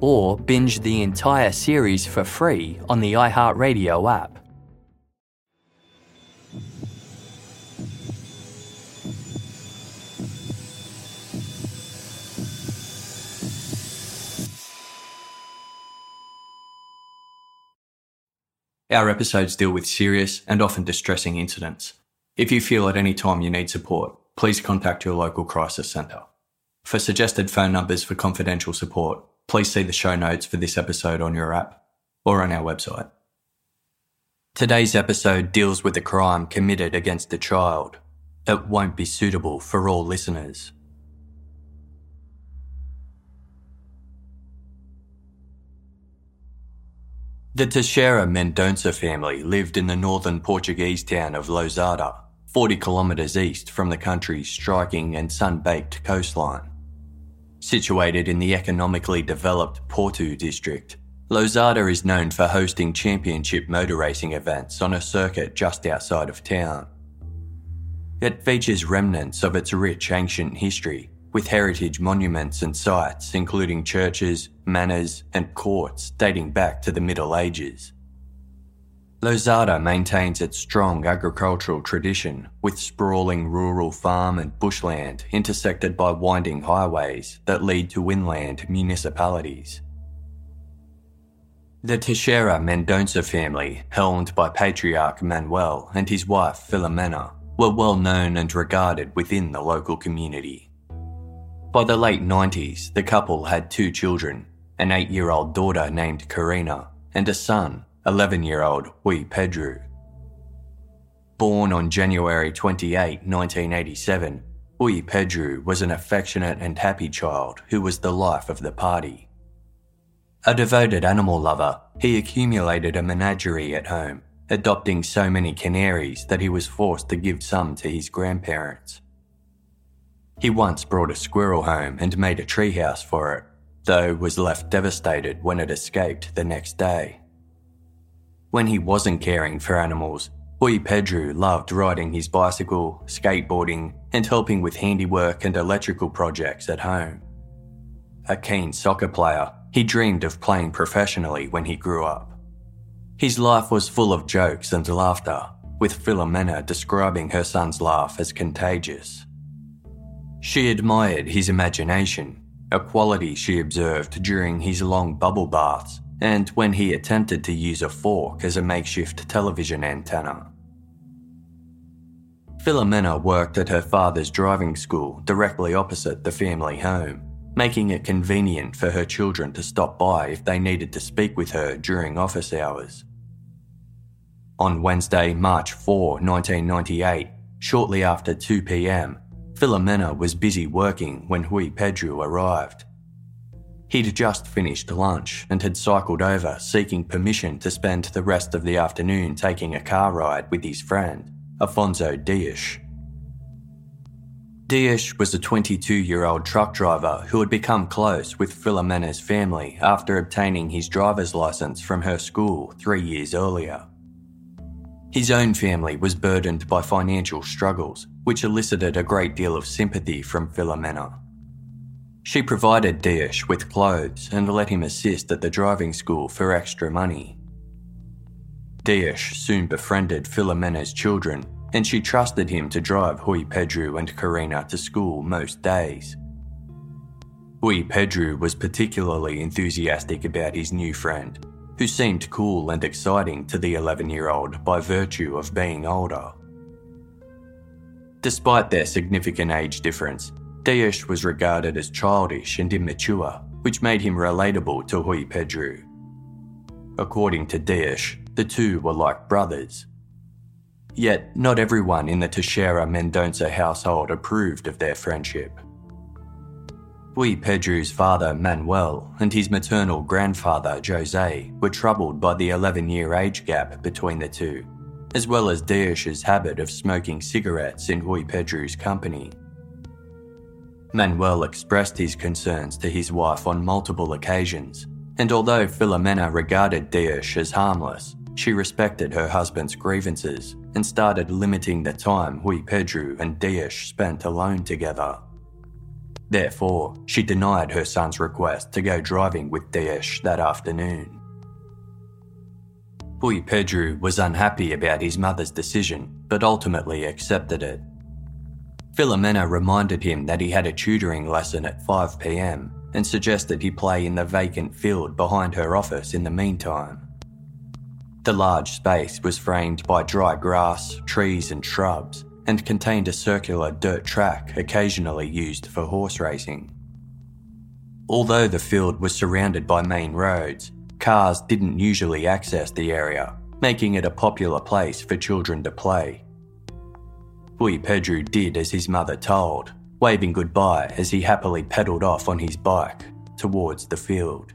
or binge the entire series for free on the iHeartRadio app. Our episodes deal with serious and often distressing incidents. If you feel at any time you need support, please contact your local crisis centre. For suggested phone numbers for confidential support, please see the show notes for this episode on your app or on our website. Today's episode deals with a crime committed against a child. It won't be suitable for all listeners. The Teixeira Mendonça family lived in the northern Portuguese town of Lousada, 40 kilometres east from the country's striking and sun baked coastline. Situated in the economically developed Porto district, Lousada is known for hosting championship motor racing events on a circuit just outside of town. It features remnants of its rich ancient history, with heritage monuments and sites including churches, manors, and courts dating back to the Middle Ages. Lousada maintains its strong agricultural tradition with sprawling rural farm and bushland intersected by winding highways that lead to inland municipalities. The Teixeira Mendonça family, helmed by patriarch Manuel and his wife Filomena, were well known and regarded within the local community. By the late 90s, the couple had two children an eight year old daughter named Karina and a son 11 year old Rui Pedro. Born on January 28, 1987, Rui Pedro was an affectionate and happy child who was the life of the party. A devoted animal lover, he accumulated a menagerie at home, adopting so many canaries that he was forced to give some to his grandparents. He once brought a squirrel home and made a treehouse for it, though was left devastated when it escaped the next day. When he wasn't caring for animals, Rui Pedro loved riding his bicycle, skateboarding, and helping with handiwork and electrical projects at home. A keen soccer player, he dreamed of playing professionally when he grew up. His life was full of jokes and laughter, with Filomena describing her son's laugh as contagious. She admired his imagination, a quality she observed during his long bubble baths and when he attempted to use a fork as a makeshift television antenna. Filomena worked at her father's driving school directly opposite the family home, making it convenient for her children to stop by if they needed to speak with her during office hours. On Wednesday, March 4, 1998, shortly after 2 pm, Filomena was busy working when Rui Pedro arrived. He'd just finished lunch and had cycled over seeking permission to spend the rest of the afternoon taking a car ride with his friend, Afonso Dias. Dias was a 22 year old truck driver who had become close with Filomena's family after obtaining his driver's license from her school three years earlier. His own family was burdened by financial struggles, which elicited a great deal of sympathy from Filomena. She provided Dias with clothes and let him assist at the driving school for extra money. Dias soon befriended Filomena's children and she trusted him to drive Rui Pedro and Karina to school most days. Rui Pedro was particularly enthusiastic about his new friend, who seemed cool and exciting to the 11 year old by virtue of being older. Despite their significant age difference, Dias was regarded as childish and immature, which made him relatable to Rui Pedro. According to Dias, the two were like brothers. Yet, not everyone in the Teixeira Mendonça household approved of their friendship. Rui Pedro's father, Manuel, and his maternal grandfather, Jose, were troubled by the 11 year age gap between the two, as well as Dias's habit of smoking cigarettes in Rui Pedro's company. Manuel expressed his concerns to his wife on multiple occasions, and although Filomena regarded Dias as harmless, she respected her husband's grievances and started limiting the time Rui Pedro and Dias spent alone together. Therefore, she denied her son's request to go driving with Dias that afternoon. Rui Pedro was unhappy about his mother's decision, but ultimately accepted it. Filomena reminded him that he had a tutoring lesson at 5pm and suggested he play in the vacant field behind her office in the meantime. The large space was framed by dry grass, trees, and shrubs, and contained a circular dirt track occasionally used for horse racing. Although the field was surrounded by main roads, cars didn't usually access the area, making it a popular place for children to play. Rui Pedro did as his mother told, waving goodbye as he happily pedalled off on his bike towards the field.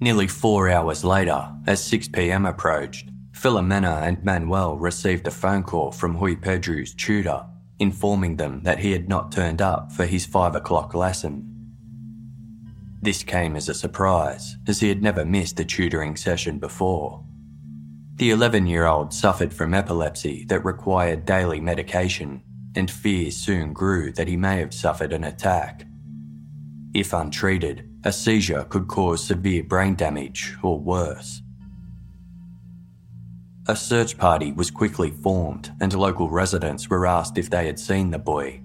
Nearly four hours later, as 6pm approached, Filomena and Manuel received a phone call from Rui Pedro's tutor, informing them that he had not turned up for his 5 o'clock lesson. This came as a surprise, as he had never missed a tutoring session before. The 11 year old suffered from epilepsy that required daily medication, and fears soon grew that he may have suffered an attack. If untreated, a seizure could cause severe brain damage or worse. A search party was quickly formed, and local residents were asked if they had seen the boy.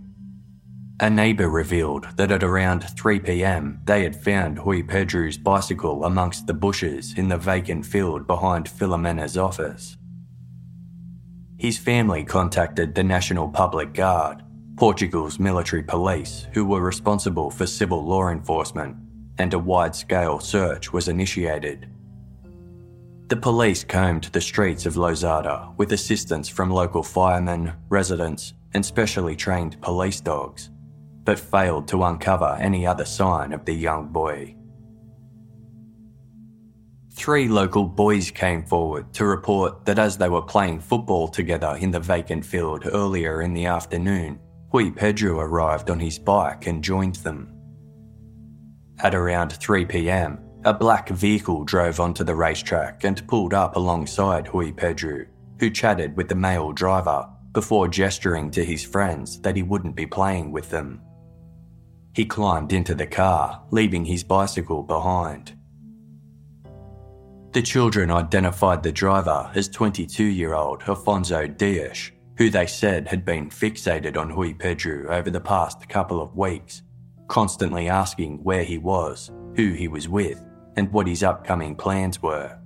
A neighbour revealed that at around 3 pm they had found Rui Pedro's bicycle amongst the bushes in the vacant field behind Filomena's office. His family contacted the National Public Guard, Portugal's military police, who were responsible for civil law enforcement, and a wide scale search was initiated. The police combed the streets of Lousada with assistance from local firemen, residents, and specially trained police dogs, but failed to uncover any other sign of the young boy. Three local boys came forward to report that as they were playing football together in the vacant field earlier in the afternoon, Rui Pedro arrived on his bike and joined them. At around 3 pm, a black vehicle drove onto the racetrack and pulled up alongside Rui Pedro, who chatted with the male driver before gesturing to his friends that he wouldn't be playing with them. He climbed into the car, leaving his bicycle behind. The children identified the driver as 22 year old Afonso Dias, who they said had been fixated on Rui Pedro over the past couple of weeks constantly asking where he was, who he was with, and what his upcoming plans were.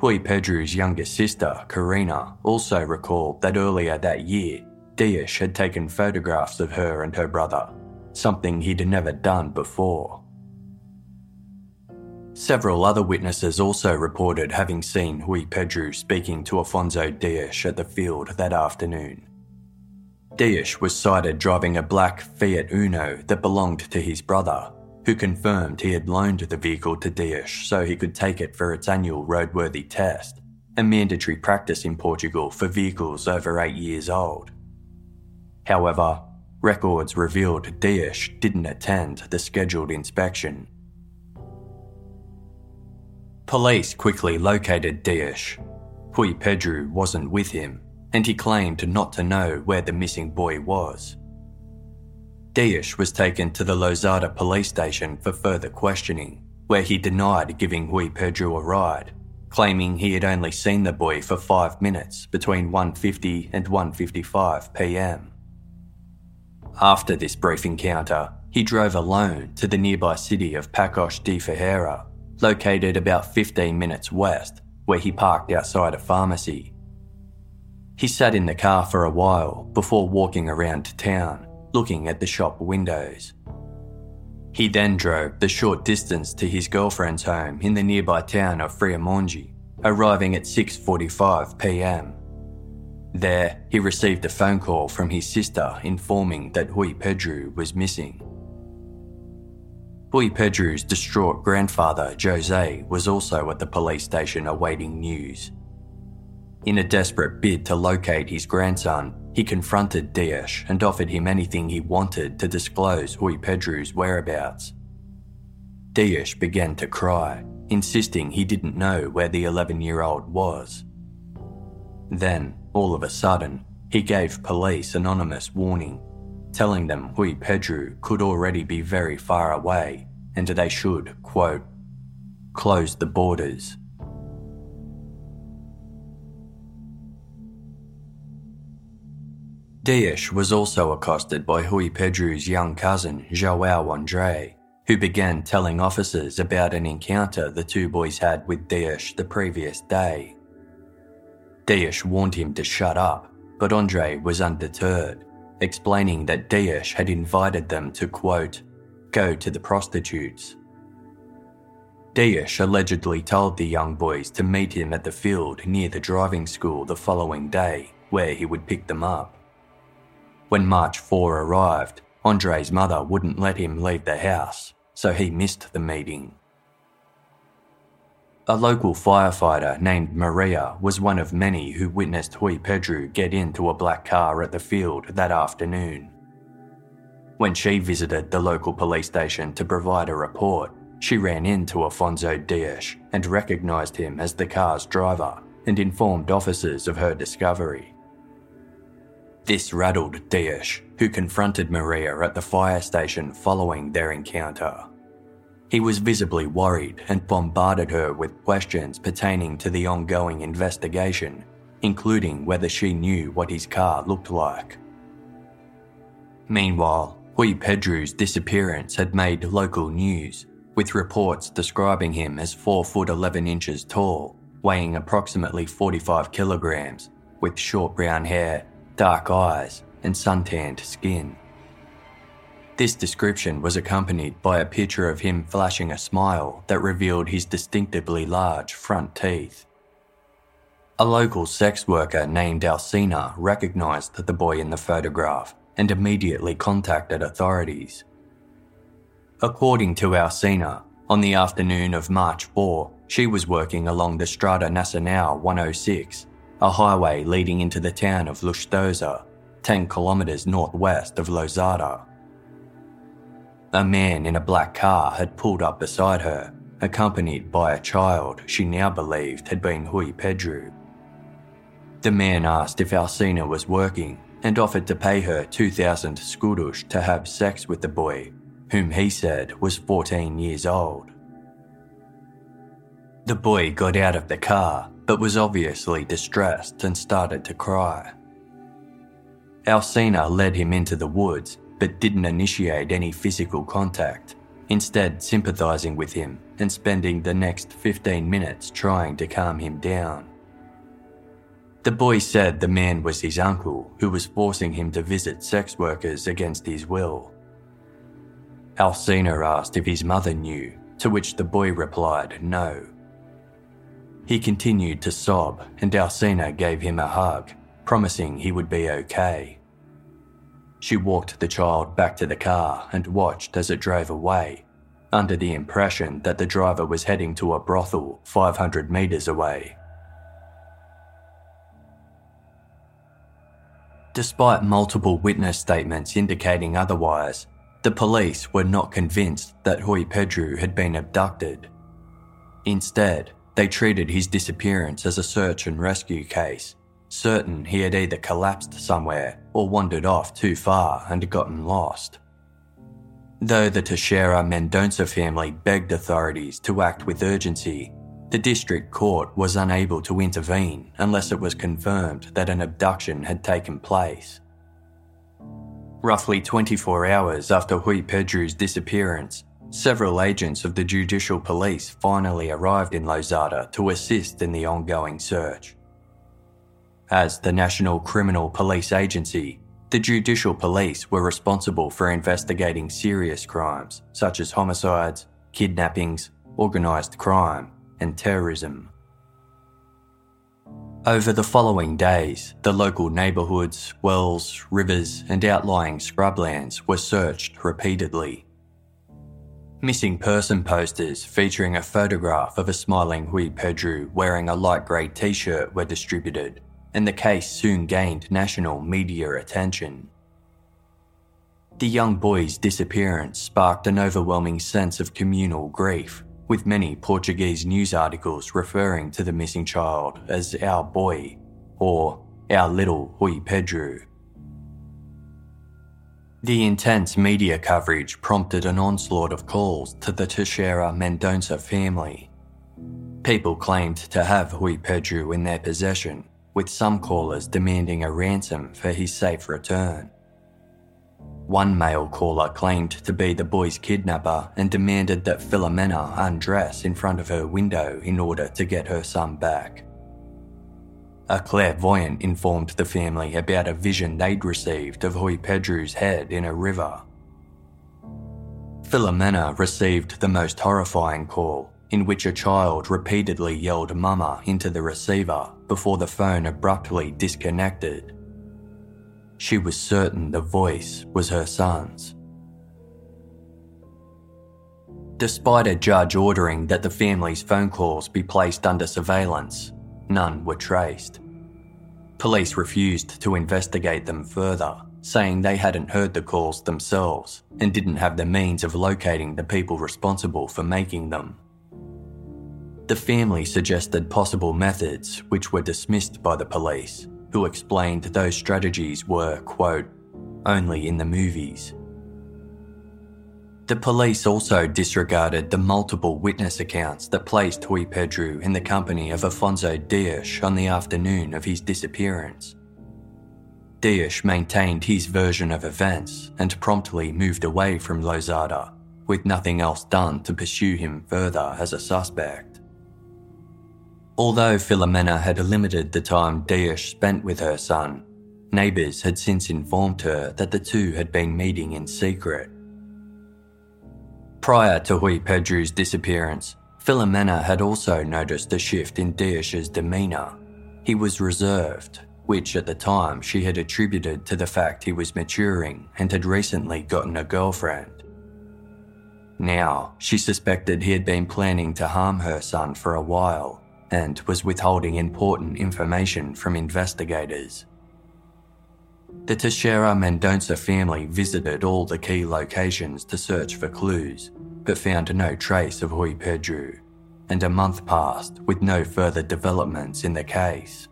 Rui Pedro's younger sister, Karina, also recalled that earlier that year, Dias had taken photographs of her and her brother, something he'd never done before. Several other witnesses also reported having seen Rui Pedro speaking to Afonso Dias at the field that afternoon. Dias was sighted driving a black Fiat Uno that belonged to his brother, who confirmed he had loaned the vehicle to Dias so he could take it for its annual roadworthy test, a mandatory practice in Portugal for vehicles over eight years old. However, records revealed Dias didn't attend the scheduled inspection. Police quickly located Dias. Rui Pedro wasn't with him, and he claimed not to know where the missing boy was. Dias was taken to the Lousada police station for further questioning, where he denied giving Rui Pedro a ride, claiming he had only seen the boy for five minutes between 1.50 and 1.55 pm. After this brief encounter, he drove alone to the nearby city of Paços de Ferreira, located about 15 minutes west, where he parked outside a pharmacy. He sat in the car for a while before walking around town, looking at the shop windows. He then drove the short distance to his girlfriend's home in the nearby town of Friamonde, arriving at 6:45 p.m. There, he received a phone call from his sister informing that Rui Pedro was missing. Rui Pedro's distraught grandfather, Jose, was also at the police station awaiting news. In a desperate bid to locate his grandson, he confronted Dias and offered him anything he wanted to disclose Rui Pedro's whereabouts. Dias began to cry, insisting he didn't know where the 11 year old was. Then, all of a sudden, he gave police anonymous warning, telling them Rui Pedro could already be very far away and they should, quote, close the borders. Dias was also accosted by Rui Pedro's young cousin, João Andre, who began telling officers about an encounter the two boys had with Dias the previous day. Dias warned him to shut up, but Andre was undeterred, explaining that Dias had invited them to, quote, go to the prostitutes. Dias allegedly told the young boys to meet him at the field near the driving school the following day, where he would pick them up. When March 4 arrived, Andre's mother wouldn't let him leave the house, so he missed the meeting. A local firefighter named Maria was one of many who witnessed Rui Pedro get into a black car at the field that afternoon. When she visited the local police station to provide a report, she ran into Afonso Dias and recognised him as the car's driver and informed officers of her discovery. This rattled Dias, who confronted Maria at the fire station following their encounter. He was visibly worried and bombarded her with questions pertaining to the ongoing investigation, including whether she knew what his car looked like. Meanwhile, Rui Pedro's disappearance had made local news, with reports describing him as 4 foot 11 inches tall, weighing approximately 45 kilograms, with short brown hair dark eyes, and suntanned skin. This description was accompanied by a picture of him flashing a smile that revealed his distinctively large front teeth. A local sex worker named Alcina recognised the boy in the photograph and immediately contacted authorities. According to Alcina, on the afternoon of March 4, she was working along the Strada Nacional 106 a highway leading into the town of Lustosa, 10 kilometres northwest of Lousada. A man in a black car had pulled up beside her, accompanied by a child she now believed had been Rui Pedro. The man asked if Alcina was working and offered to pay her 2,000 escudos to have sex with the boy, whom he said was 14 years old. The boy got out of the car but was obviously distressed and started to cry. Alcina led him into the woods but didn't initiate any physical contact, instead, sympathising with him and spending the next 15 minutes trying to calm him down. The boy said the man was his uncle who was forcing him to visit sex workers against his will. Alcina asked if his mother knew, to which the boy replied no. He continued to sob, and Alcina gave him a hug, promising he would be okay. She walked the child back to the car and watched as it drove away, under the impression that the driver was heading to a brothel 500 metres away. Despite multiple witness statements indicating otherwise, the police were not convinced that Rui Pedro had been abducted. Instead, they treated his disappearance as a search and rescue case, certain he had either collapsed somewhere or wandered off too far and gotten lost. Though the Teixeira Mendonça family begged authorities to act with urgency, the district court was unable to intervene unless it was confirmed that an abduction had taken place. Roughly 24 hours after Rui Pedro's disappearance, several agents of the judicial police finally arrived in Lousada to assist in the ongoing search. As the National Criminal Police Agency, the judicial police were responsible for investigating serious crimes such as homicides, kidnappings, organised crime, and terrorism. Over the following days, the local neighbourhoods, wells, rivers, and outlying scrublands were searched repeatedly. Missing person posters featuring a photograph of a smiling Rui Pedro wearing a light grey t shirt were distributed, and the case soon gained national media attention. The young boy's disappearance sparked an overwhelming sense of communal grief with many Portuguese news articles referring to the missing child as our boy or our little Rui Pedro. The intense media coverage prompted an onslaught of calls to the Teixeira Mendonça family. People claimed to have Rui Pedro in their possession, with some callers demanding a ransom for his safe return. One male caller claimed to be the boy's kidnapper and demanded that Filomena undress in front of her window in order to get her son back. A clairvoyant informed the family about a vision they'd received of Rui Pedro's head in a river. Filomena received the most horrifying call, in which a child repeatedly yelled Mama into the receiver before the phone abruptly disconnected. She was certain the voice was her son's. Despite a judge ordering that the family's phone calls be placed under surveillance, none were traced. Police refused to investigate them further, saying they hadn't heard the calls themselves and didn't have the means of locating the people responsible for making them. The family suggested possible methods, which were dismissed by the police, who explained those strategies were, quote, only in the movies. The police also disregarded the multiple witness accounts that placed Rui Pedro in the company of Afonso Dias on the afternoon of his disappearance. Dias maintained his version of events and promptly moved away from Lousada, with nothing else done to pursue him further as a suspect. Although Filomena had limited the time Dias spent with her son, neighbours had since informed her that the two had been meeting in secret. Prior to Rui Pedro's disappearance, Filomena had also noticed a shift in Dias's demeanour. He was reserved, which at the time she had attributed to the fact he was maturing and had recently gotten a girlfriend. Now, she suspected he had been planning to harm her son for a while and was withholding important information from investigators. The Teixeira Mendonça family visited all the key locations to search for clues, but found no trace of Rui Pedro, and a month passed with no further developments in the case.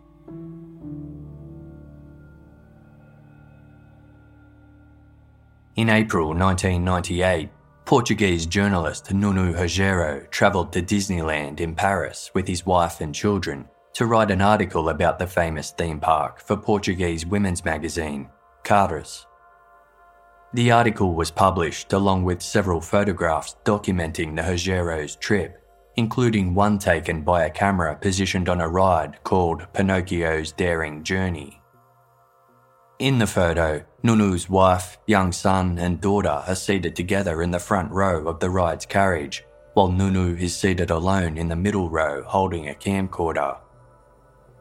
In April 1998, Portuguese journalist Nuno Rogeiro travelled to Disneyland in Paris with his wife and children to write an article about the famous theme park for Portuguese women's magazine, Caras. The article was published along with several photographs documenting the Rogeiro's trip, including one taken by a camera positioned on a ride called Pinocchio's Daring Journey. In the photo, Nuno's wife, young son, and daughter are seated together in the front row of the ride's carriage, while Nuno is seated alone in the middle row holding a camcorder.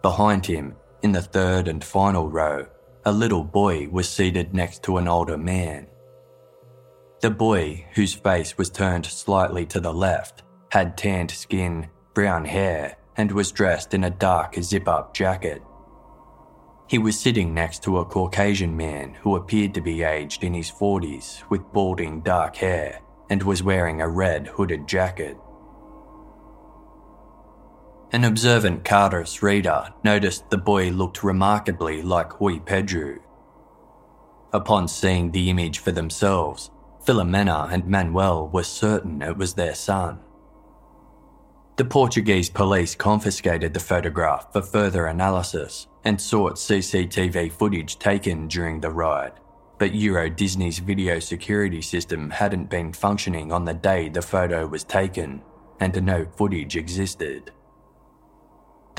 Behind him, in the third and final row, a little boy was seated next to an older man. The boy, whose face was turned slightly to the left, had tanned skin, brown hair, and was dressed in a dark zip up jacket. He was sitting next to a Caucasian man who appeared to be aged in his 40s with balding dark hair and was wearing a red hooded jacket. An observant Caras reader noticed the boy looked remarkably like Rui Pedro. Upon seeing the image for themselves, Filomena and Manuel were certain it was their son. The Portuguese police confiscated the photograph for further analysis and sought CCTV footage taken during the ride, but Euro Disney's video security system hadn't been functioning on the day the photo was taken, and no footage existed.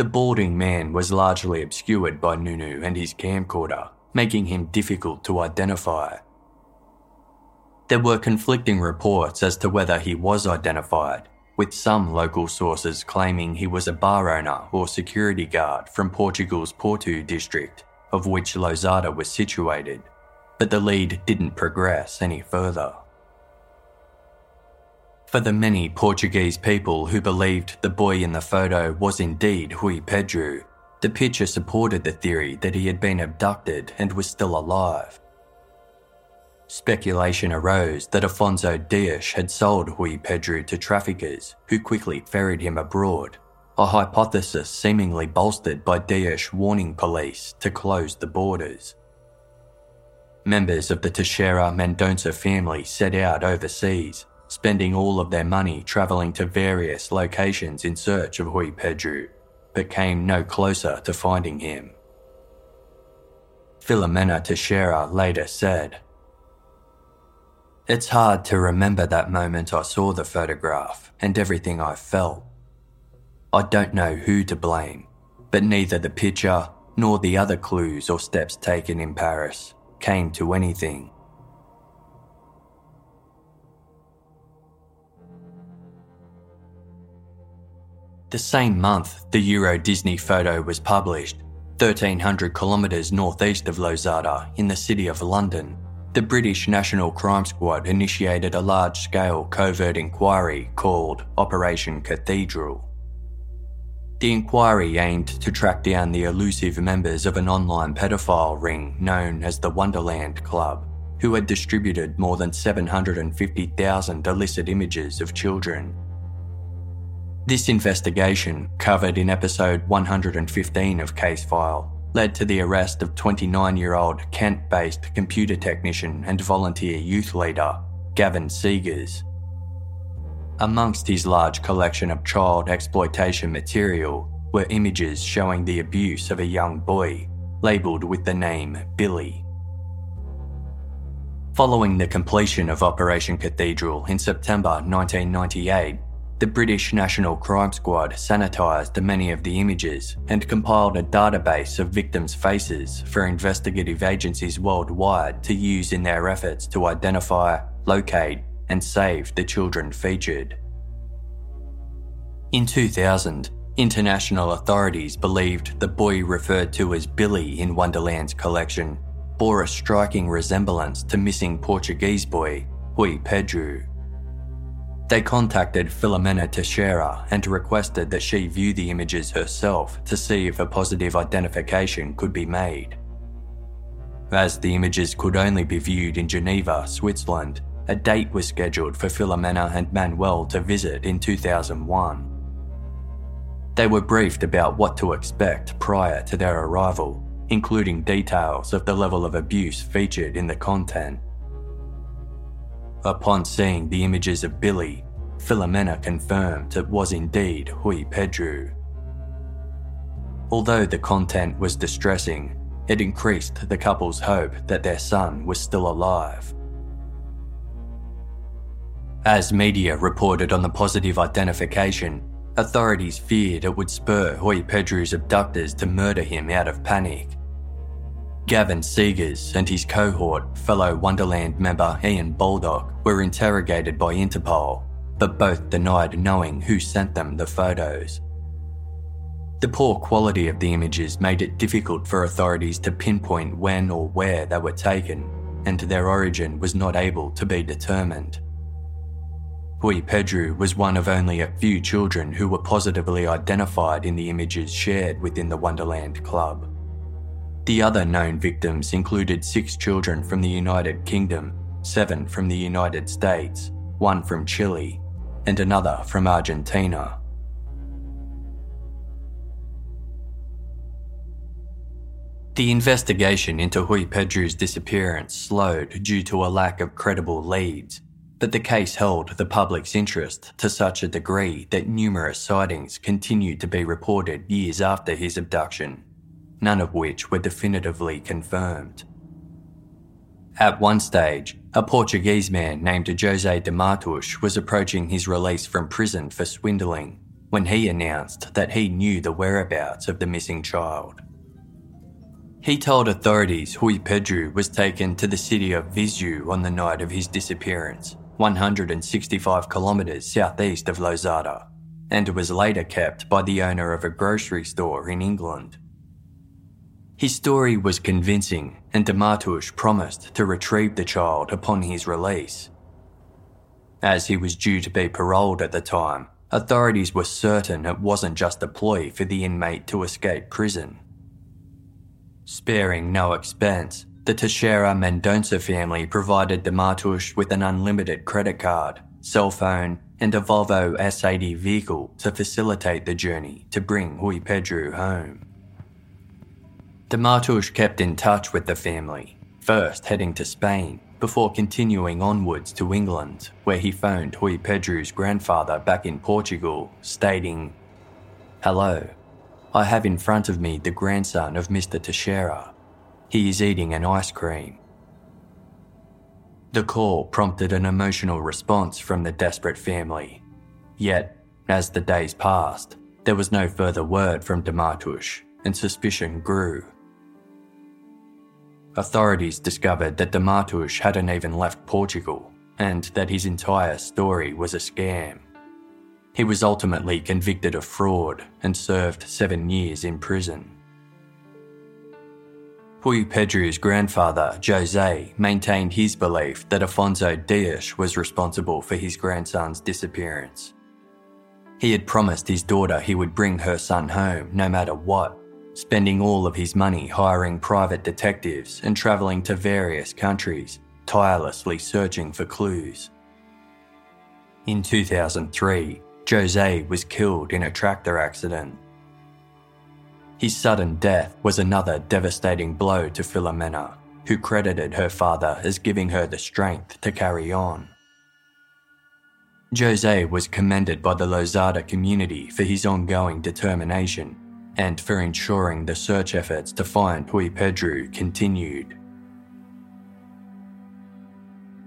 The balding man was largely obscured by Nuno and his camcorder, making him difficult to identify. There were conflicting reports as to whether he was identified, with some local sources claiming he was a bar owner or security guard from Portugal's Porto district, of which Lousada was situated, but the lead didn't progress any further. For the many Portuguese people who believed the boy in the photo was indeed Rui Pedro, the picture supported the theory that he had been abducted and was still alive. Speculation arose that Afonso Dias had sold Rui Pedro to traffickers who quickly ferried him abroad, a hypothesis seemingly bolstered by Dias warning police to close the borders. Members of the Teixeira Mendonça family set out overseas, spending all of their money travelling to various locations in search of Rui Pedro, but came no closer to finding him. Filomena Teixeira later said, it's hard to remember that moment I saw the photograph and everything I felt. I don't know who to blame, but neither the picture nor the other clues or steps taken in Paris came to anything. The same month the Euro Disney photo was published, 1300 kilometres northeast of Lousada in the city of London, the British National Crime Squad initiated a large scale covert inquiry called Operation Cathedral. The inquiry aimed to track down the elusive members of an online pedophile ring known as the Wonderland Club, who had distributed more than 750,000 illicit images of children. This investigation, covered in episode 115 of Casefile, led to the arrest of 29 year old Kent based computer technician and volunteer youth leader, Gavin Seegers. Amongst his large collection of child exploitation material were images showing the abuse of a young boy, labelled with the name Billy. Following the completion of Operation Cathedral in September 1998, the British National Crime Squad sanitised many of the images and compiled a database of victims' faces for investigative agencies worldwide to use in their efforts to identify, locate, and save the children featured. In 2000, international authorities believed the boy referred to as Billy in Wonderland's collection bore a striking resemblance to missing Portuguese boy Rui Pedro. They contacted Filomena Teixeira and requested that she view the images herself to see if a positive identification could be made. As the images could only be viewed in Geneva, Switzerland, a date was scheduled for Filomena and Manuel to visit in 2001. They were briefed about what to expect prior to their arrival, including details of the level of abuse featured in the content. Upon seeing the images of Billy, Filomena confirmed it was indeed Rui Pedro. Although the content was distressing, it increased the couple's hope that their son was still alive. As media reported on the positive identification, authorities feared it would spur Rui Pedro's abductors to murder him out of panic. Gavin Seegers and his cohort, fellow Wonderland member Ian Baldock, were interrogated by Interpol, but both denied knowing who sent them the photos. The poor quality of the images made it difficult for authorities to pinpoint when or where they were taken, and their origin was not able to be determined. Rui Pedro was one of only a few children who were positively identified in the images shared within the Wonderland Club. The other known victims included six children from the United Kingdom, seven from the United States, one from Chile, and another from Argentina. The investigation into Rui Pedro's disappearance slowed due to a lack of credible leads, but the case held the public's interest to such a degree that numerous sightings continued to be reported years after his abduction none of which were definitively confirmed. At one stage, a Portuguese man named Jose de Matos was approaching his release from prison for swindling when he announced that he knew the whereabouts of the missing child. He told authorities Rui Pedro was taken to the city of Viseu on the night of his disappearance, 165 kilometres southeast of Lousada, and was later kept by the owner of a grocery store in England. His story was convincing, and de Matos promised to retrieve the child upon his release. As he was due to be paroled at the time, authorities were certain it wasn't just a ploy for the inmate to escape prison. Sparing no expense, the Teixeira Mendonça family provided de Matos with an unlimited credit card, cell phone, and a Volvo S80 vehicle to facilitate the journey to bring Rui Pedro home. De Matos kept in touch with the family, first heading to Spain before continuing onwards to England, where he phoned Rui Pedro's grandfather back in Portugal, stating, Hello, I have in front of me the grandson of Mr. Teixeira. He is eating an ice cream. The call prompted an emotional response from the desperate family. Yet, as the days passed, there was no further word from de Matos, and suspicion grew. Authorities discovered that de Matos hadn't even left Portugal, and that his entire story was a scam. He was ultimately convicted of fraud and served seven years in prison. Rui Pedro's grandfather, Jose, maintained his belief that Afonso Dias was responsible for his grandson's disappearance. He had promised his daughter he would bring her son home no matter what, spending all of his money hiring private detectives and travelling to various countries, tirelessly searching for clues. In 2003, Jose was killed in a tractor accident. His sudden death was another devastating blow to Filomena, who credited her father as giving her the strength to carry on. Jose was commended by the Lousada community for his ongoing determination and for ensuring the search efforts to find Rui Pedro continued.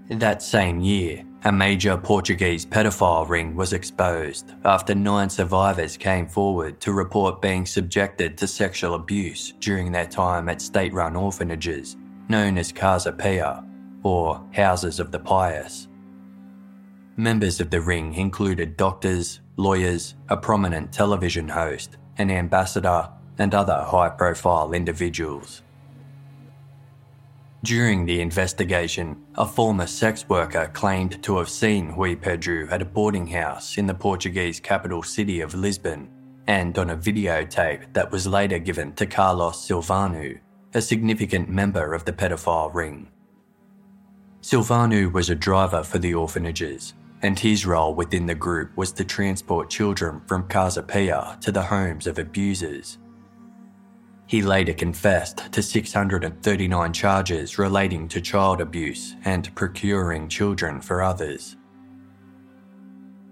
That same year, a major Portuguese pedophile ring was exposed after nine survivors came forward to report being subjected to sexual abuse during their time at state run orphanages known as Casa Pia, or Houses of the Pious. Members of the ring included doctors, lawyers, a prominent television host, an ambassador, and other high profile individuals. During the investigation, a former sex worker claimed to have seen Rui Pedro at a boarding house in the Portuguese capital city of Lisbon and on a videotape that was later given to Carlos Silvino, a significant member of the pedophile ring. Silvino was a driver for the orphanages, and his role within the group was to transport children from Casa Pia to the homes of abusers. He later confessed to 639 charges relating to child abuse and procuring children for others.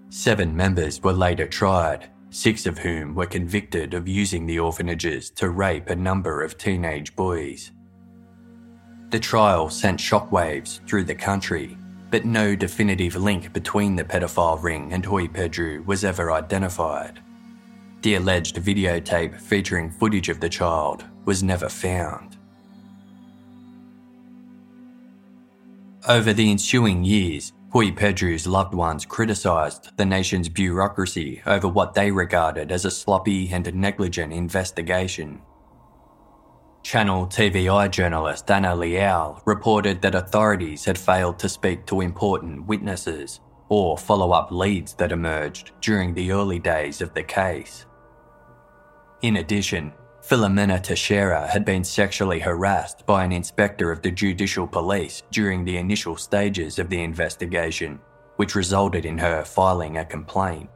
Seven members were later tried, six of whom were convicted of using the orphanages to rape a number of teenage boys. The trial sent shockwaves through the country, but no definitive link between the pedophile ring and Rui Pedro was ever identified. The alleged videotape featuring footage of the child was never found. Over the ensuing years, Rui Pedro's loved ones criticised the nation's bureaucracy over what they regarded as a sloppy and negligent investigation. Channel TVI journalist Ana Leal reported that authorities had failed to speak to important witnesses or follow up leads that emerged during the early days of the case. In addition, Filomena Teixeira had been sexually harassed by an inspector of the judicial police during the initial stages of the investigation, which resulted in her filing a complaint.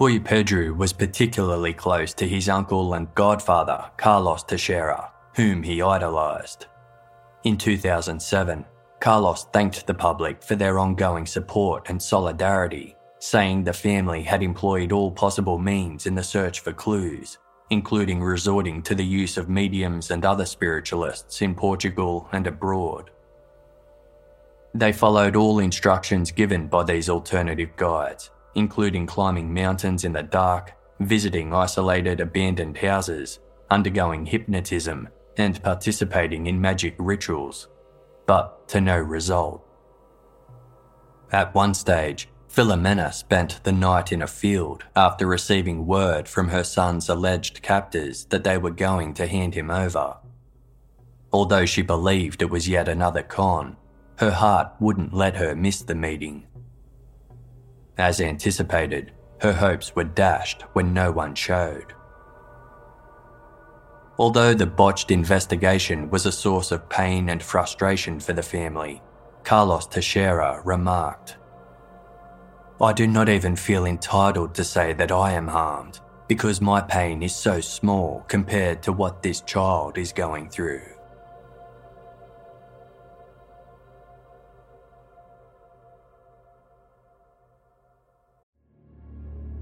Rui Pedro was particularly close to his uncle and godfather, Carlos Teixeira, whom he idolised. In 2007, Carlos thanked the public for their ongoing support and solidarity, saying the family had employed all possible means in the search for clues, including resorting to the use of mediums and other spiritualists in Portugal and abroad. They followed all instructions given by these alternative guides, including climbing mountains in the dark, visiting isolated abandoned houses, undergoing hypnotism, and participating in magic rituals but to no result. At one stage, Filomena spent the night in a field after receiving word from her son's alleged captors that they were going to hand him over. Although she believed it was yet another con, her heart wouldn't let her miss the meeting. As anticipated, her hopes were dashed when no one showed. Although the botched investigation was a source of pain and frustration for the family, Carlos Teixeira remarked, I do not even feel entitled to say that I am harmed because my pain is so small compared to what this child is going through.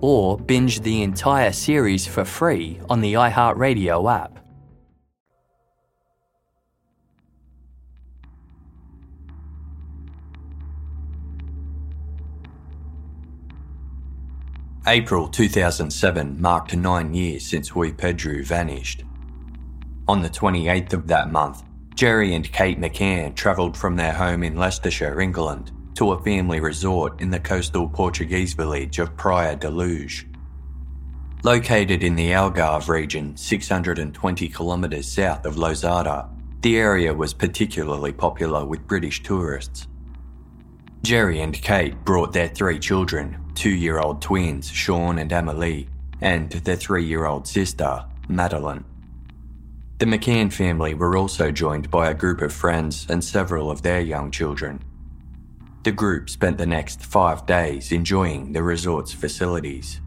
or binge the entire series for free on the iHeartRadio app. April 2007 marked nine years since Rui Pedro vanished. On the 28th of that month, Gerry and Kate McCann travelled from their home in Leicestershire, England, to a family resort in the coastal Portuguese village of Praia da Luz. Located in the Algarve region, 620 kilometres south of Lousada, the area was particularly popular with British tourists. Gerry and Kate brought their three children two year old twins, Sean and Amelie, and their three year old sister, Madeleine. The McCann family were also joined by a group of friends and several of their young children. The group spent the next five days enjoying the resort's facilities.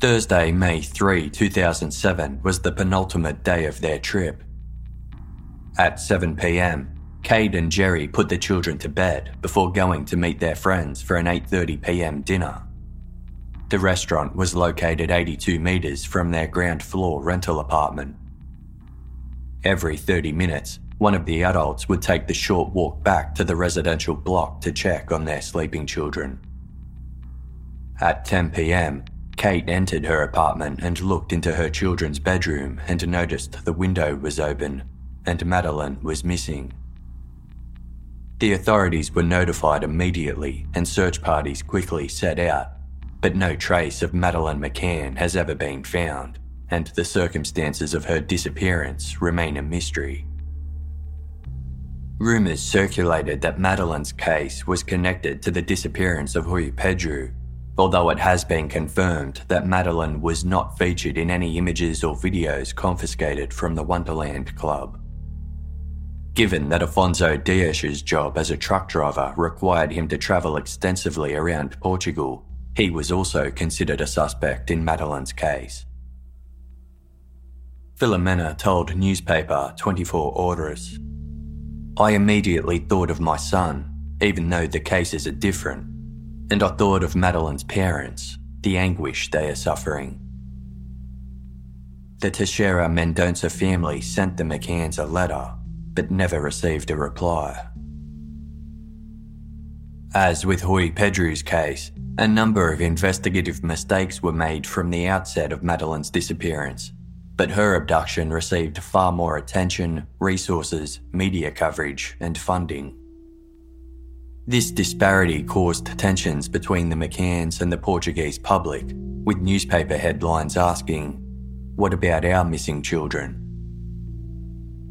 Thursday, May 3, 2007 was the penultimate day of their trip. At 7pm, Kate and Gerry put the children to bed before going to meet their friends for an 8.30pm dinner. The restaurant was located 82 metres from their ground floor rental apartment. Every 30 minutes, one of the adults would take the short walk back to the residential block to check on their sleeping children. At 10 pm, Kate entered her apartment and looked into her children's bedroom and noticed the window was open and Madeleine was missing. The authorities were notified immediately and search parties quickly set out, but no trace of Madeleine McCann has ever been found, and the circumstances of her disappearance remain a mystery. Rumours circulated that Madeleine's case was connected to the disappearance of Rui Pedro, although it has been confirmed that Madeleine was not featured in any images or videos confiscated from the Wonderland Club. Given that Afonso Dias's job as a truck driver required him to travel extensively around Portugal, he was also considered a suspect in Madeleine's case. Filomena told newspaper 24 Horas I immediately thought of my son, even though the cases are different, and I thought of Madeleine's parents, the anguish they are suffering. The Teixeira Mendonça family sent the McCanns a letter, but never received a reply. As with Rui Pedro's case, a number of investigative mistakes were made from the outset of Madeleine's disappearance, but her abduction received far more attention, resources, media coverage, and funding. This disparity caused tensions between the McCanns and the Portuguese public, with newspaper headlines asking, What about our missing children?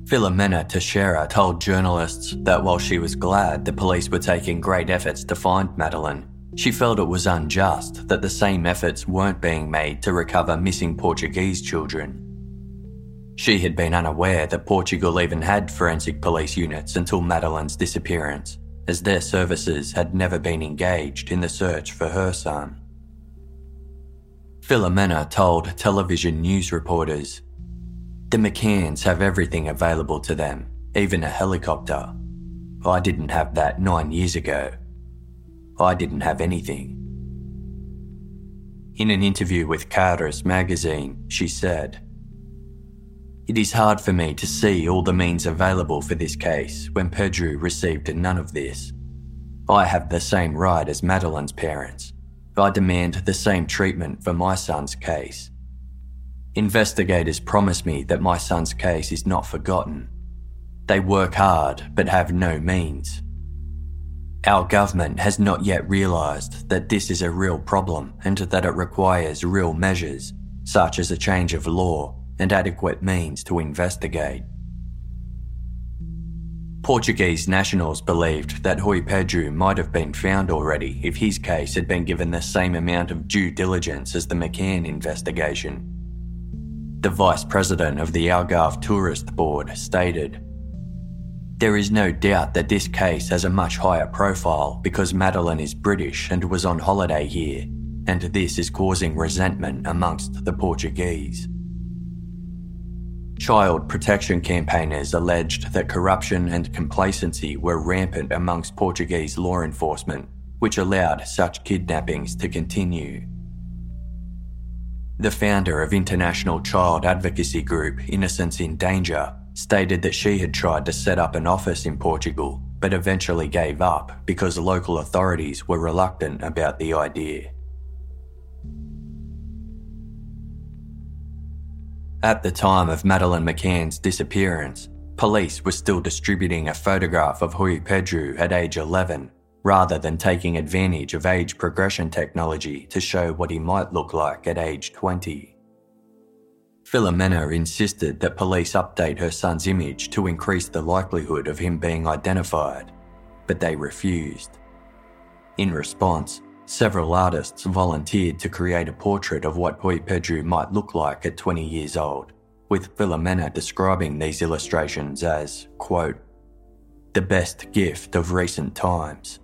Filomena Teixeira told journalists that while she was glad the police were taking great efforts to find Madeleine, she felt it was unjust that the same efforts weren't being made to recover missing Portuguese children. She had been unaware that Portugal even had forensic police units until Madeleine's disappearance, as their services had never been engaged in the search for her son. Filomena told television news reporters the McCanns have everything available to them, even a helicopter. I didn't have that nine years ago. I didn't have anything. In an interview with Caras magazine, she said, It is hard for me to see all the means available for this case when Pedro received none of this. I have the same right as Madeleine's parents. I demand the same treatment for my son's case. Investigators promise me that my son's case is not forgotten. They work hard but have no means. Our government has not yet realised that this is a real problem and that it requires real measures, such as a change of law and adequate means to investigate. Portuguese nationals believed that Rui Pedro might have been found already if his case had been given the same amount of due diligence as the McCann investigation. The vice president of the Algarve Tourist Board stated There is no doubt that this case has a much higher profile because Madeleine is British and was on holiday here, and this is causing resentment amongst the Portuguese. Child protection campaigners alleged that corruption and complacency were rampant amongst Portuguese law enforcement, which allowed such kidnappings to continue. The founder of international child advocacy group Innocence in Danger stated that she had tried to set up an office in Portugal but eventually gave up because local authorities were reluctant about the idea. At the time of Madeleine McCann's disappearance, police were still distributing a photograph of Rui Pedro at age 11 rather than taking advantage of age progression technology to show what he might look like at age 20. Filomena insisted that police update her son's image to increase the likelihood of him being identified, but they refused. In response, several artists volunteered to create a portrait of what Rui Pedro might look like at 20 years old, with Filomena describing these illustrations as, quote, the best gift of recent times.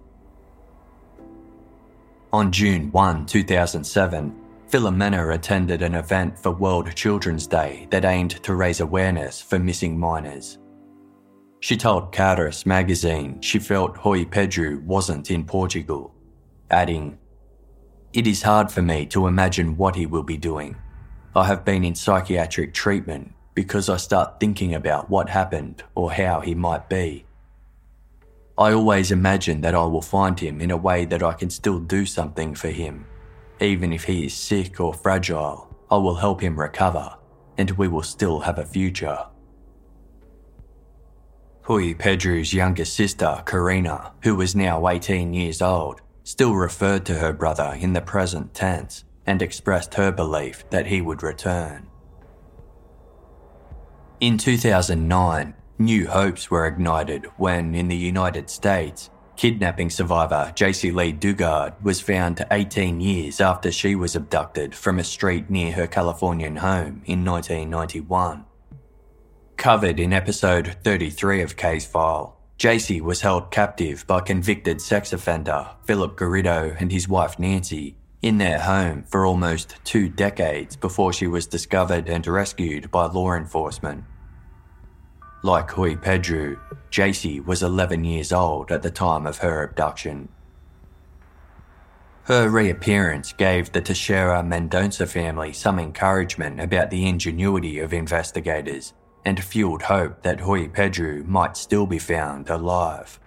On June 1, 2007, Filomena attended an event for World Children's Day that aimed to raise awareness for missing minors. She told Caras magazine she felt Rui Pedro wasn't in Portugal, adding, It is hard for me to imagine what he will be doing. I have been in psychiatric treatment because I start thinking about what happened or how he might be. I always imagine that I will find him in a way that I can still do something for him. Even if he is sick or fragile, I will help him recover, and we will still have a future. Rui Pedro's younger sister, Karina, who was now 18 years old, still referred to her brother in the present tense and expressed her belief that he would return. In 2009, New hopes were ignited when, in the United States, kidnapping survivor Jaycee Lee Dugard was found 18 years after she was abducted from a street near her Californian home in 1991. Covered in episode 33 of Casefile, Jaycee was held captive by convicted sex offender Philip Garrido and his wife Nancy in their home for almost two decades before she was discovered and rescued by law enforcement. Like Rui Pedro, Jaycee was 11 years old at the time of her abduction. Her reappearance gave the Teixeira Mendonça family some encouragement about the ingenuity of investigators and fueled hope that Rui Pedro might still be found alive.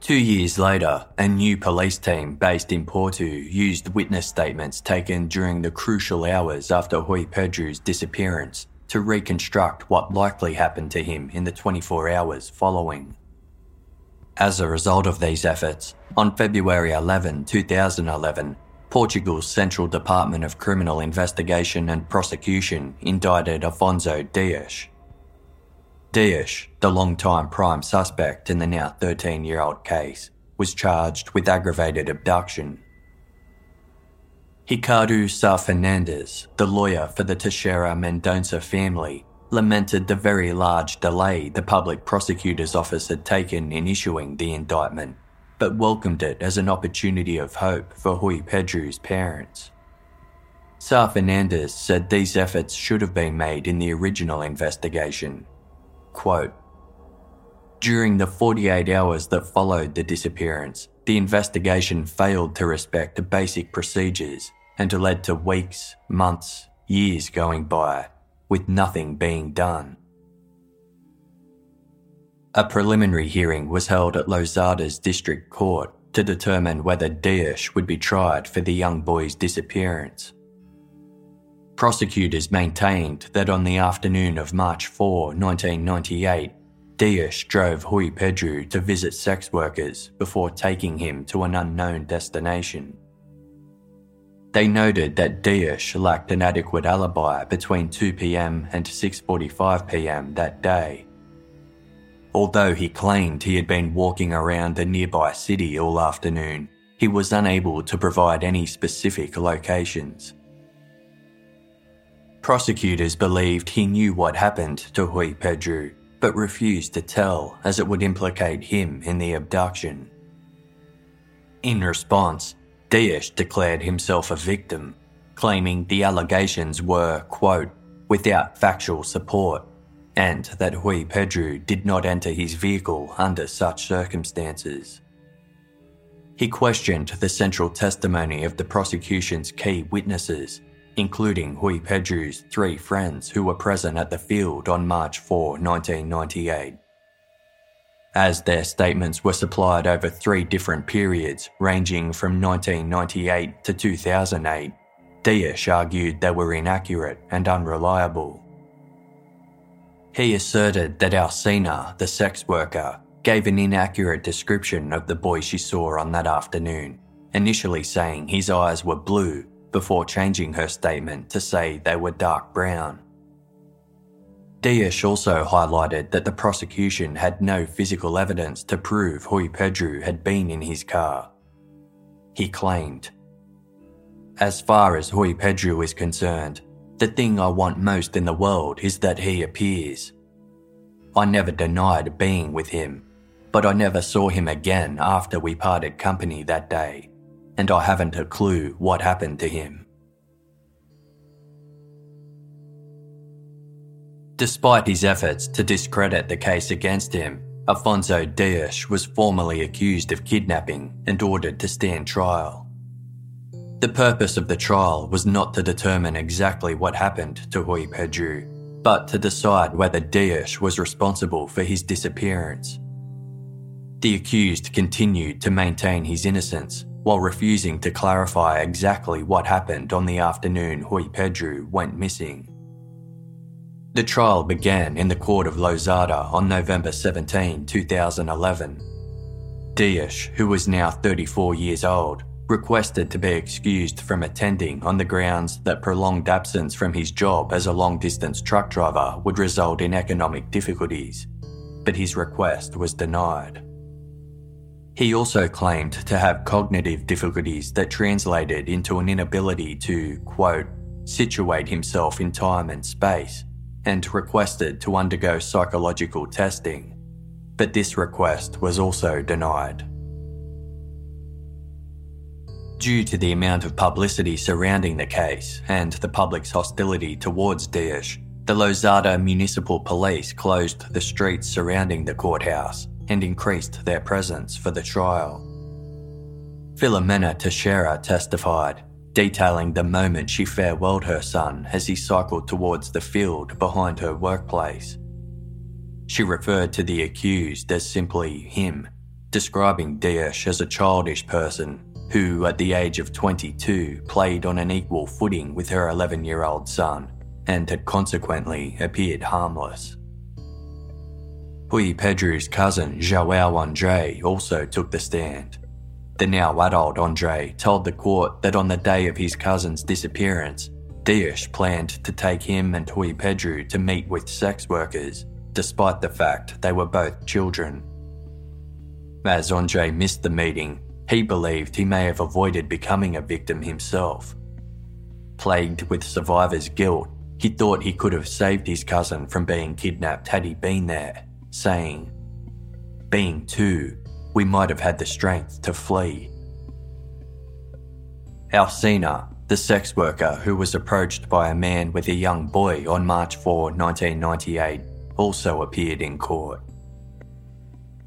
Two years later, a new police team based in Porto used witness statements taken during the crucial hours after Rui Pedro's disappearance to reconstruct what likely happened to him in the 24 hours following. As a result of these efforts, on February 11, 2011, Portugal's Central Department of Criminal Investigation and Prosecution indicted Afonso Dias, Dias, the long-time prime suspect in the now 13 year old case, was charged with aggravated abduction. Ricardo Sá Fernandes, the lawyer for the Teixeira Mendonça family, lamented the very large delay the public prosecutor's office had taken in issuing the indictment, but welcomed it as an opportunity of hope for Rui Pedro's parents. Sá Fernandes said these efforts should have been made in the original investigation Quote During the 48 hours that followed the disappearance, the investigation failed to respect the basic procedures and led to weeks, months, years going by with nothing being done. A preliminary hearing was held at Lousada's District Court to determine whether Dias would be tried for the young boy's disappearance. Prosecutors maintained that on the afternoon of March 4, 1998, Dias drove Rui Pedro to visit sex workers before taking him to an unknown destination. They noted that Dias lacked an adequate alibi between 2pm and 6.45pm that day. Although he claimed he had been walking around the nearby city all afternoon, he was unable to provide any specific locations. Prosecutors believed he knew what happened to Rui Pedro, but refused to tell as it would implicate him in the abduction. In response, Dias declared himself a victim, claiming the allegations were, quote, without factual support, and that Rui Pedro did not enter his vehicle under such circumstances. He questioned the central testimony of the prosecution's key witnesses including Rui Pedro's three friends who were present at the field on March 4, 1998. As their statements were supplied over three different periods, ranging from 1998 to 2008, Dias argued they were inaccurate and unreliable. He asserted that Alcina, the sex worker, gave an inaccurate description of the boy she saw on that afternoon, initially saying his eyes were blue before changing her statement to say they were dark brown. Dias also highlighted that the prosecution had no physical evidence to prove Rui Pedro had been in his car. He claimed, As far as Rui Pedro is concerned, the thing I want most in the world is that he appears. I never denied being with him, but I never saw him again after we parted company that day and I haven't a clue what happened to him. Despite his efforts to discredit the case against him, Afonso Dias was formally accused of kidnapping and ordered to stand trial. The purpose of the trial was not to determine exactly what happened to Rui Pedro, but to decide whether Dias was responsible for his disappearance. The accused continued to maintain his innocence while refusing to clarify exactly what happened on the afternoon Rui Pedro went missing. The trial began in the court of Lousada on November 17, 2011. Dias, who was now 34 years old, requested to be excused from attending on the grounds that prolonged absence from his job as a long distance truck driver would result in economic difficulties, but his request was denied. He also claimed to have cognitive difficulties that translated into an inability to, quote, situate himself in time and space, and requested to undergo psychological testing. But this request was also denied. Due to the amount of publicity surrounding the case and the public's hostility towards Dias, the Lousada Municipal Police closed the streets surrounding the courthouse and increased their presence for the trial. Filomena Teixeira testified detailing the moment she farewelled her son as he cycled towards the field behind her workplace. She referred to the accused as simply him, describing Dias as a childish person who, at the age of 22, played on an equal footing with her 11 year old son and had consequently appeared harmless. Rui Pedro's cousin, Joao Andre, also took the stand. The now adult Andre told the court that on the day of his cousin's disappearance, Dias planned to take him and Rui Pedro to meet with sex workers, despite the fact they were both children. As Andre missed the meeting, he believed he may have avoided becoming a victim himself. Plagued with survivor's guilt, he thought he could have saved his cousin from being kidnapped had he been there, saying, Being two, we might have had the strength to flee. Alcina, the sex worker who was approached by a man with a young boy on March 4, 1998, also appeared in court.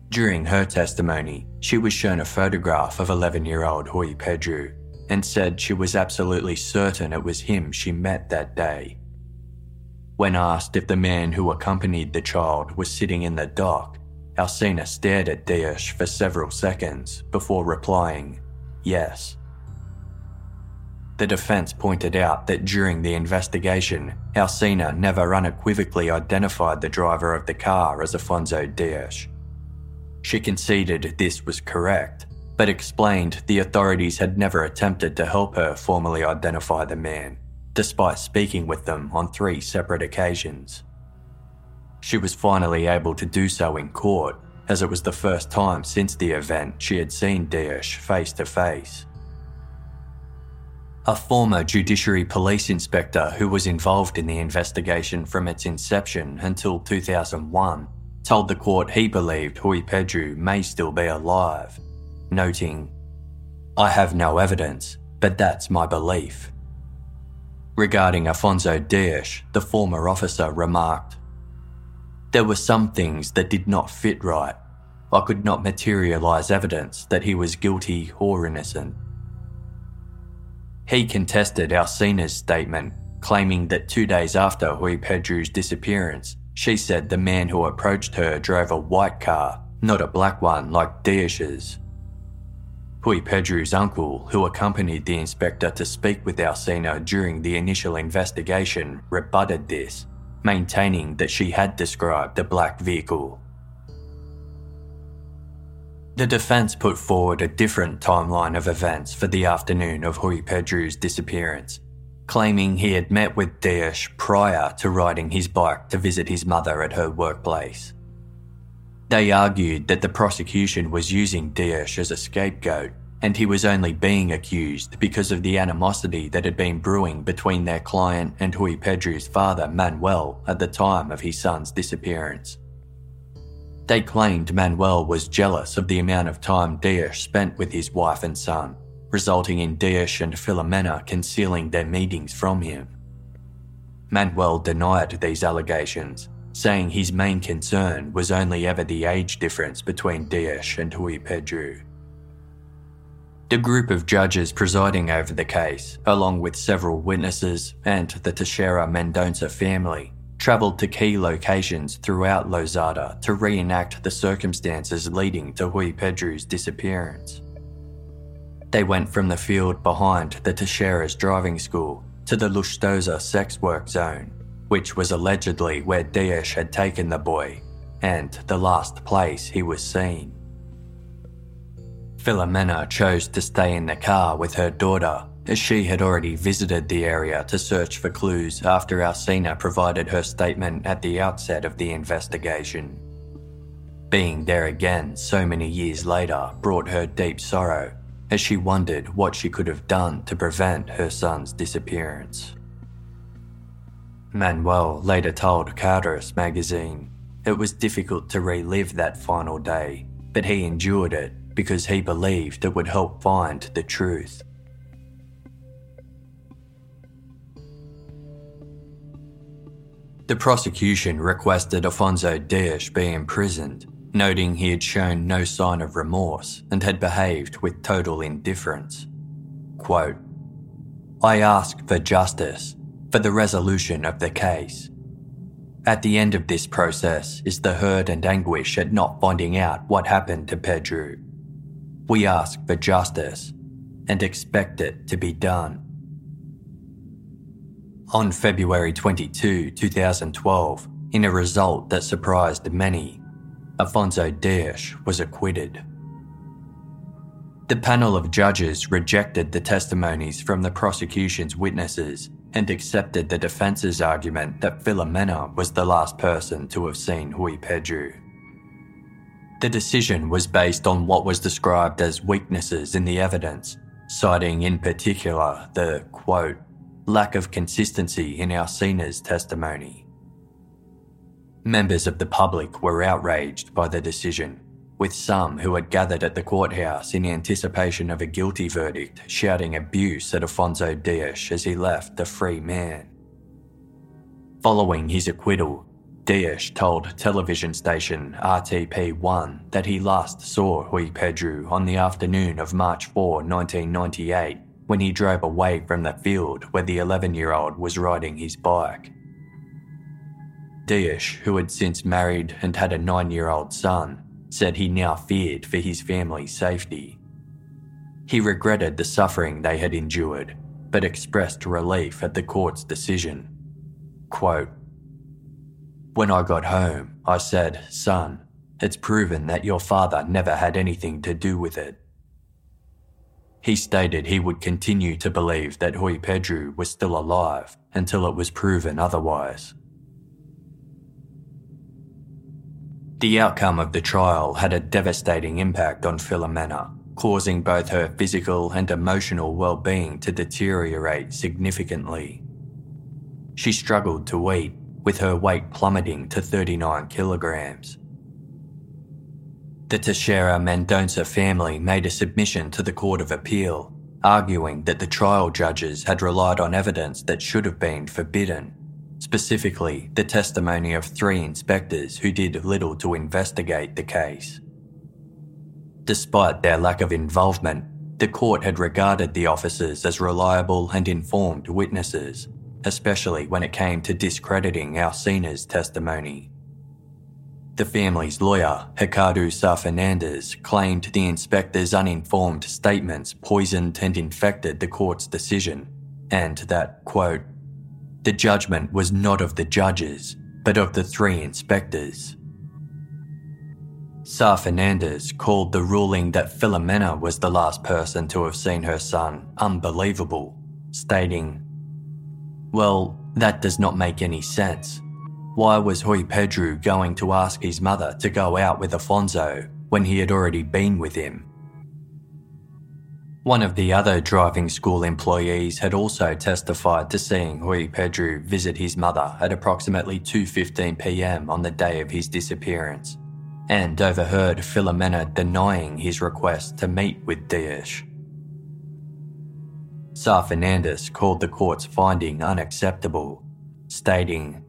During her testimony, she was shown a photograph of 11 year old Rui Pedro and said she was absolutely certain it was him she met that day. When asked if the man who accompanied the child was sitting in the dock, Alcina stared at Dias for several seconds before replying, yes. The defense pointed out that during the investigation, Alcina never unequivocally identified the driver of the car as Afonso Dias. She conceded this was correct, but explained the authorities had never attempted to help her formally identify the man despite speaking with them on three separate occasions. She was finally able to do so in court, as it was the first time since the event she had seen Dias face to face. A former Judiciary Police Inspector who was involved in the investigation from its inception until 2001 told the court he believed Rui Pedro may still be alive, noting, I have no evidence, but that's my belief. Regarding Afonso Dias, the former officer remarked, There were some things that did not fit right. I could not materialise evidence that he was guilty or innocent. He contested Alcina's statement, claiming that two days after Rui Pedro's disappearance, she said the man who approached her drove a white car, not a black one like Dias's. Rui Pedro's uncle, who accompanied the inspector to speak with Alcina during the initial investigation, rebutted this, maintaining that she had described a black vehicle. The defence put forward a different timeline of events for the afternoon of Rui Pedro's disappearance, claiming he had met with Dias prior to riding his bike to visit his mother at her workplace. They argued that the prosecution was using Dias as a scapegoat and he was only being accused because of the animosity that had been brewing between their client and Rui Pedro's father, Manuel, at the time of his son's disappearance. They claimed Manuel was jealous of the amount of time Dias spent with his wife and son, resulting in Dias and Filomena concealing their meetings from him. Manuel denied these allegations saying his main concern was only ever the age difference between Dias and Rui Pedro. The group of judges presiding over the case, along with several witnesses and the Teixeira Mendonça family, travelled to key locations throughout Lousada to reenact the circumstances leading to Rui Pedro's disappearance. They went from the field behind the Teixeira's driving school to the Lustosa sex work zone which was allegedly where Dias had taken the boy and the last place he was seen. Filomena chose to stay in the car with her daughter as she had already visited the area to search for clues after Alcina provided her statement at the outset of the investigation. Being there again so many years later brought her deep sorrow as she wondered what she could have done to prevent her son's disappearance. Manuel later told Caras magazine it was difficult to relive that final day, but he endured it because he believed it would help find the truth. The prosecution requested Afonso Dias be imprisoned, noting he had shown no sign of remorse and had behaved with total indifference. Quote, I ask for justice, for the resolution of the case. At the end of this process is the hurt and anguish at not finding out what happened to Pedro. We ask for justice and expect it to be done. On February 22, 2012, in a result that surprised many, Afonso Dias was acquitted. The panel of judges rejected the testimonies from the prosecution's witnesses and accepted the defence's argument that Filomena was the last person to have seen Rui Pedro. The decision was based on what was described as weaknesses in the evidence, citing in particular the, quote, lack of consistency in Alcina's testimony. Members of the public were outraged by the decision with some who had gathered at the courthouse in anticipation of a guilty verdict shouting abuse at Afonso Dias as he left the free man. Following his acquittal, Dias told television station RTP1 that he last saw Rui Pedro on the afternoon of March 4, 1998, when he drove away from the field where the 11 year old was riding his bike. Dias, who had since married and had a nine year old son, said he now feared for his family's safety. He regretted the suffering they had endured, but expressed relief at the court's decision. Quote, when I got home, I said, Son, it's proven that your father never had anything to do with it. He stated he would continue to believe that Rui Pedro was still alive until it was proven otherwise. The outcome of the trial had a devastating impact on Filomena, causing both her physical and emotional well-being to deteriorate significantly. She struggled to eat, with her weight plummeting to 39 kilograms. The Teixeira Mendonça family made a submission to the Court of Appeal, arguing that the trial judges had relied on evidence that should have been forbidden specifically the testimony of three inspectors who did little to investigate the case. Despite their lack of involvement, the court had regarded the officers as reliable and informed witnesses, especially when it came to discrediting Alcina's testimony. The family's lawyer, Ricardo Sá Fernandes, claimed the inspectors' uninformed statements poisoned and infected the court's decision, and that, quote, the judgment was not of the judges, but of the three inspectors. Sá Fernandes called the ruling that Filomena was the last person to have seen her son unbelievable, stating, Well, that does not make any sense. Why was Rui Pedro going to ask his mother to go out with Afonso when he had already been with him? One of the other driving school employees had also testified to seeing Rui Pedro visit his mother at approximately 2:15 p.m. on the day of his disappearance, and overheard Filomena denying his request to meet with Dias. Sá Fernandes called the court's finding unacceptable, stating,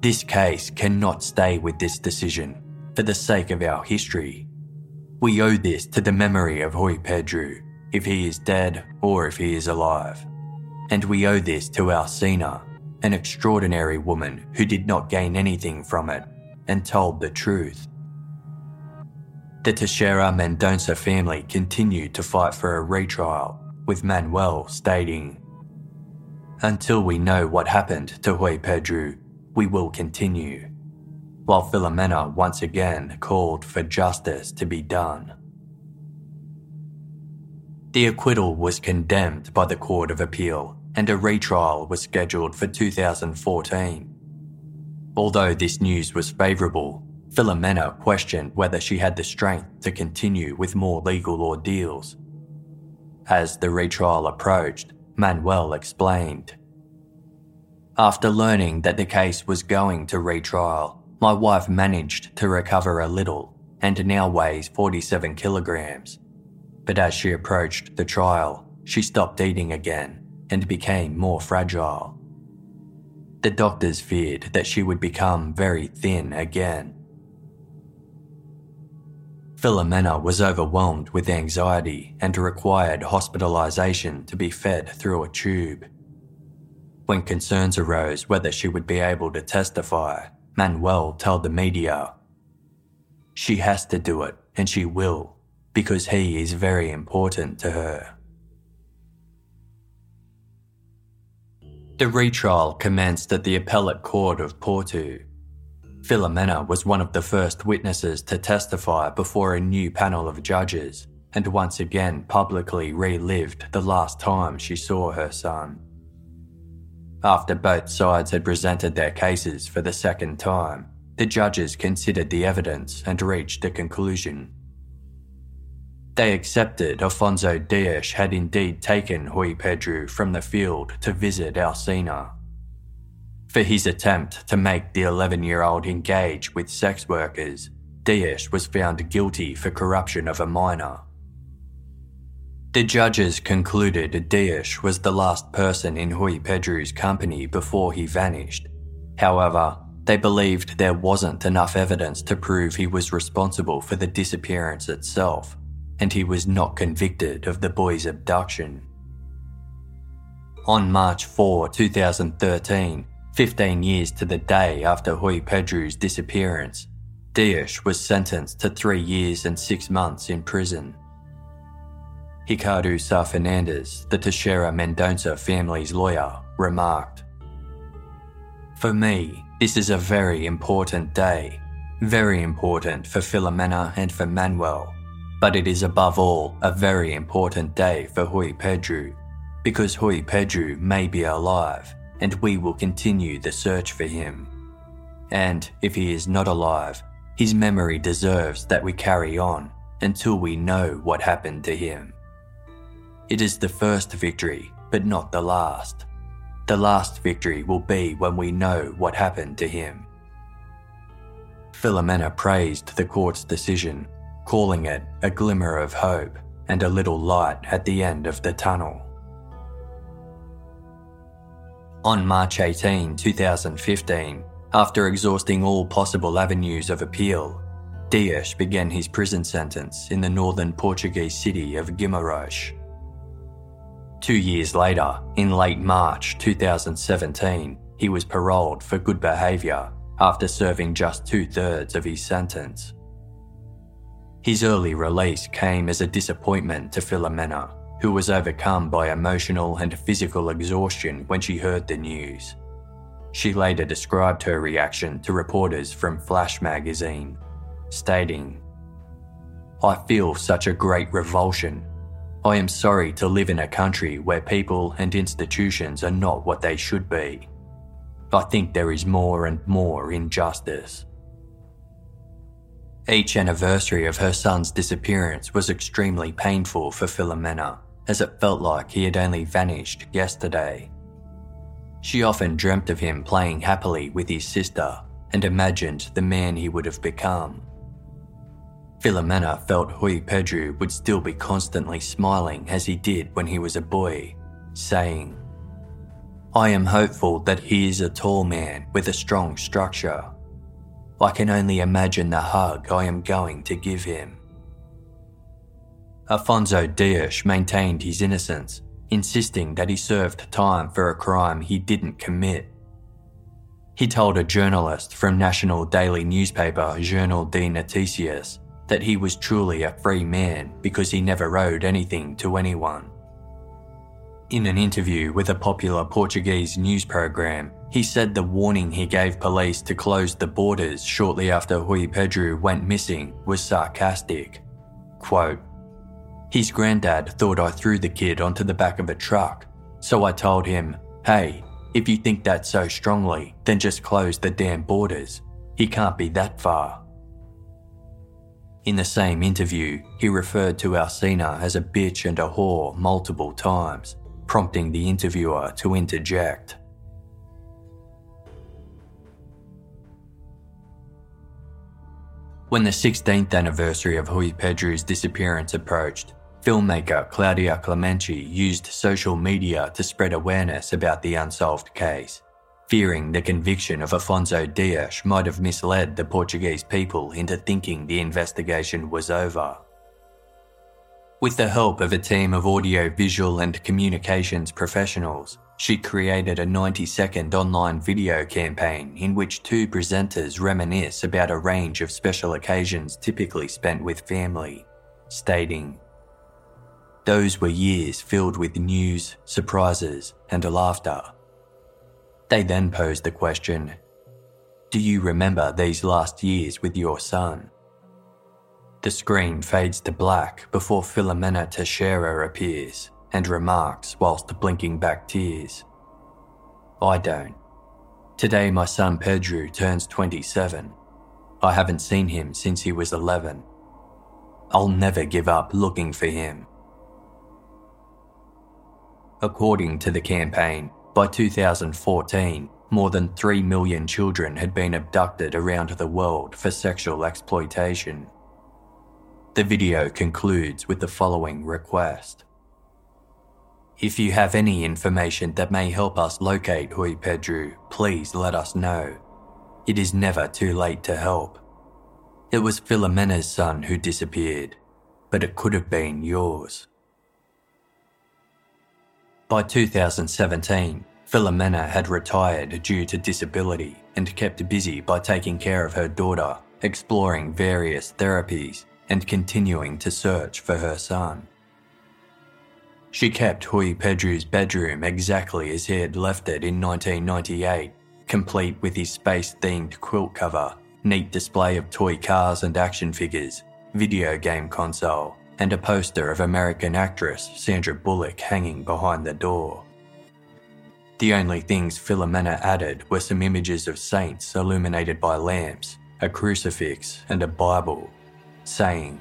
This case cannot stay with this decision for the sake of our history. We owe this to the memory of Rui Pedro if he is dead or if he is alive. And we owe this to Alcina, an extraordinary woman who did not gain anything from it and told the truth. The Teixeira Mendonça family continued to fight for a retrial, with Manuel stating, Until we know what happened to Rui Pedro, we will continue, while Filomena once again called for justice to be done. The acquittal was condemned by the Court of Appeal and a retrial was scheduled for 2014. Although this news was favourable, Filomena questioned whether she had the strength to continue with more legal ordeals. As the retrial approached, Manuel explained. After learning that the case was going to retrial, my wife managed to recover a little and now weighs 47 kilograms but as she approached the trial, she stopped eating again and became more fragile. The doctors feared that she would become very thin again. Filomena was overwhelmed with anxiety and required hospitalisation to be fed through a tube. When concerns arose whether she would be able to testify, Manuel told the media, She has to do it, and she will, because he is very important to her. The retrial commenced at the appellate court of Porto. Filomena was one of the first witnesses to testify before a new panel of judges and once again publicly relived the last time she saw her son. After both sides had presented their cases for the second time, the judges considered the evidence and reached a conclusion. They accepted Afonso Dias had indeed taken Rui Pedro from the field to visit Alcina. For his attempt to make the 11 year old engage with sex workers, Dias was found guilty for corruption of a minor. The judges concluded Dias was the last person in Rui Pedro's company before he vanished. However, they believed there wasn't enough evidence to prove he was responsible for the disappearance itself and he was not convicted of the boy's abduction. On March 4, 2013, 15 years to the day after Rui Pedro's disappearance, Dias was sentenced to three years and six months in prison. Ricardo Sá Fernandes, the Teixeira Mendonça family's lawyer, remarked For me, this is a very important day, very important for Filomena and for Manuel, but it is above all a very important day for Rui Pedro, because Rui Pedro may be alive and we will continue the search for him. And if he is not alive, his memory deserves that we carry on until we know what happened to him. It is the first victory, but not the last. The last victory will be when we know what happened to him. Filomena praised the court's decision calling it a glimmer of hope and a little light at the end of the tunnel. On March 18, 2015, after exhausting all possible avenues of appeal, Dias began his prison sentence in the northern Portuguese city of Guimarães. Two years later, in late March 2017, he was paroled for good behaviour after serving just two thirds of his sentence. His early release came as a disappointment to Filomena, who was overcome by emotional and physical exhaustion when she heard the news. She later described her reaction to reporters from Flash magazine, stating, I feel such a great revulsion. I am sorry to live in a country where people and institutions are not what they should be. I think there is more and more injustice. Each anniversary of her son's disappearance was extremely painful for Filomena, as it felt like he had only vanished yesterday. She often dreamt of him playing happily with his sister and imagined the man he would have become. Filomena felt Rui Pedro would still be constantly smiling as he did when he was a boy, saying, I am hopeful that he is a tall man with a strong structure I can only imagine the hug I am going to give him. Afonso Dias maintained his innocence, insisting that he served time for a crime he didn't commit. He told a journalist from national daily newspaper Jornal de Noticias that he was truly a free man because he never owed anything to anyone. In an interview with a popular Portuguese news program, he said the warning he gave police to close the borders shortly after Rui Pedro went missing was sarcastic. Quote, His granddad thought I threw the kid onto the back of a truck, so I told him, hey, if you think that so strongly, then just close the damn borders. He can't be that far. In the same interview, he referred to Alcina as a bitch and a whore multiple times, prompting the interviewer to interject. When the 16th anniversary of Rui Pedro's disappearance approached, filmmaker Claudia Clemente used social media to spread awareness about the unsolved case, fearing the conviction of Afonso Dias might have misled the Portuguese people into thinking the investigation was over. With the help of a team of audio, visual, and communications professionals, she created a 90 second online video campaign in which two presenters reminisce about a range of special occasions typically spent with family, stating, Those were years filled with news, surprises, and laughter. They then posed the question Do you remember these last years with your son? The screen fades to black before Filomena Teixeira appears and remarks whilst blinking back tears. I don't. Today, my son Pedro turns 27. I haven't seen him since he was 11. I'll never give up looking for him. According to the campaign, by 2014, more than 3 million children had been abducted around the world for sexual exploitation. The video concludes with the following request If you have any information that may help us locate Rui Pedro, please let us know. It is never too late to help. It was Filomena's son who disappeared, but it could have been yours. By 2017, Filomena had retired due to disability and kept busy by taking care of her daughter, exploring various therapies, and continuing to search for her son. She kept Rui Pedro's bedroom exactly as he had left it in 1998, complete with his space themed quilt cover, neat display of toy cars and action figures, video game console, and a poster of American actress Sandra Bullock hanging behind the door. The only things Filomena added were some images of saints illuminated by lamps, a crucifix, and a Bible, saying,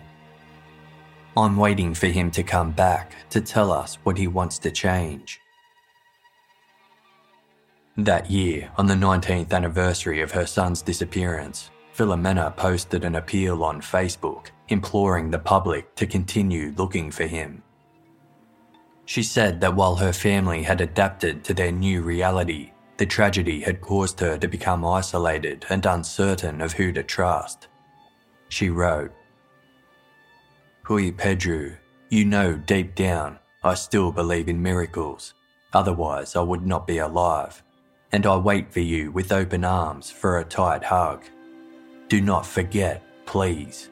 I'm waiting for him to come back to tell us what he wants to change. That year, on the 19th anniversary of her son's disappearance, Filomena posted an appeal on Facebook imploring the public to continue looking for him. She said that while her family had adapted to their new reality, the tragedy had caused her to become isolated and uncertain of who to trust. She wrote, Rui Pedro, you know deep down I still believe in miracles, otherwise I would not be alive, and I wait for you with open arms for a tight hug. Do not forget, please.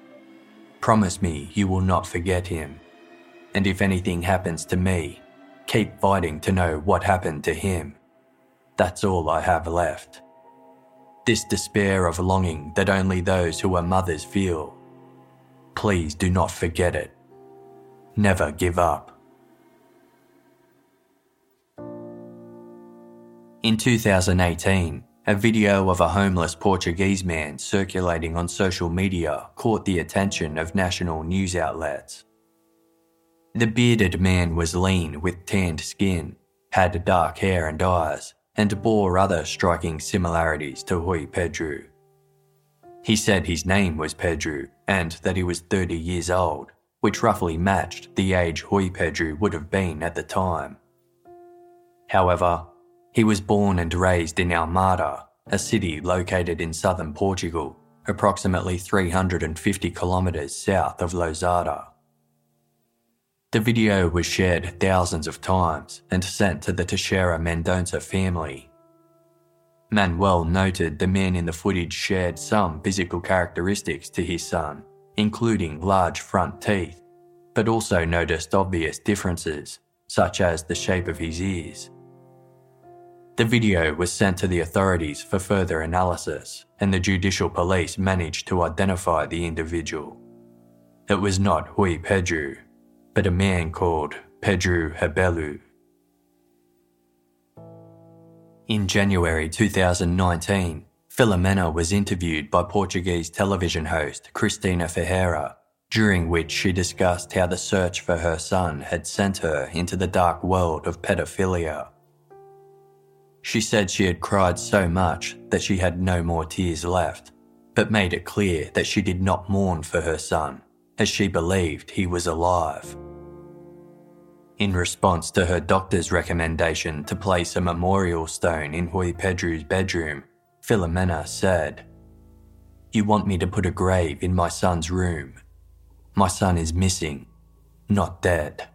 Promise me you will not forget him. And if anything happens to me, keep fighting to know what happened to him. That's all I have left. This despair of longing that only those who are mothers feel. Please do not forget it. Never give up. In 2018, a video of a homeless Portuguese man circulating on social media caught the attention of national news outlets. The bearded man was lean with tanned skin, had dark hair and eyes, and bore other striking similarities to Rui Pedro. He said his name was Pedro and that he was 30 years old, which roughly matched the age Rui Pedro would have been at the time. However, he was born and raised in Almada, a city located in southern Portugal, approximately 350 kilometres south of Lousada. The video was shared thousands of times and sent to the Teixeira Mendonça family. Manuel noted the men in the footage shared some physical characteristics to his son, including large front teeth, but also noticed obvious differences, such as the shape of his ears. The video was sent to the authorities for further analysis, and the judicial police managed to identify the individual. It was not Rui Pedro, but a man called Pedro Rebelo. In January 2019, Filomena was interviewed by Portuguese television host Cristina Ferreira, during which she discussed how the search for her son had sent her into the dark world of pedophilia. She said she had cried so much that she had no more tears left, but made it clear that she did not mourn for her son, as she believed he was alive. In response to her doctor's recommendation to place a memorial stone in Rui Pedro's bedroom, Filomena said, You want me to put a grave in my son's room. My son is missing, not dead.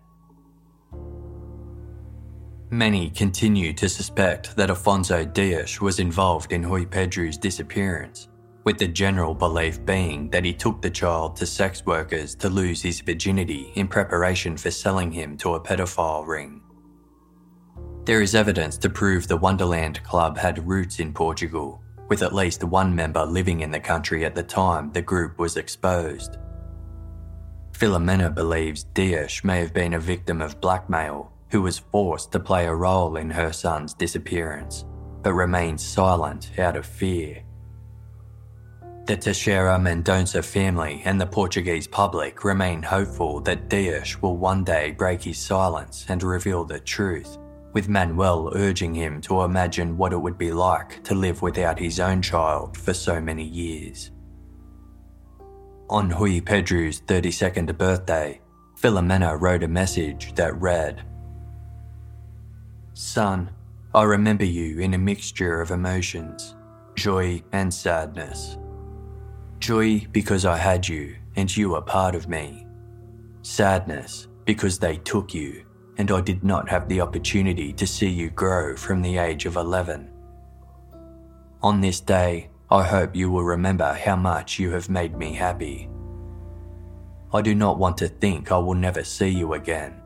Many continue to suspect that Afonso Dias was involved in Rui Pedro's disappearance, with the general belief being that he took the child to sex workers to lose his virginity in preparation for selling him to a pedophile ring. There is evidence to prove the Wonderland Club had roots in Portugal, with at least one member living in the country at the time the group was exposed. Filomena believes Dias may have been a victim of blackmail who was forced to play a role in her son's disappearance, but remains silent out of fear. The Teixeira Mendonça family and the Portuguese public remain hopeful that Dias will one day break his silence and reveal the truth, with Manuel urging him to imagine what it would be like to live without his own child for so many years. On Rui Pedro's 32nd birthday, Filomena wrote a message that read Son, I remember you in a mixture of emotions, joy and sadness. Joy because I had you and you are part of me. Sadness because they took you and I did not have the opportunity to see you grow from the age of 11. On this day, I hope you will remember how much you have made me happy. I do not want to think I will never see you again.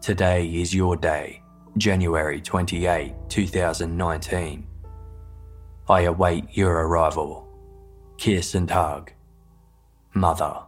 Today is your day January 28, 2019. I await your arrival. Kiss and hug. Mother.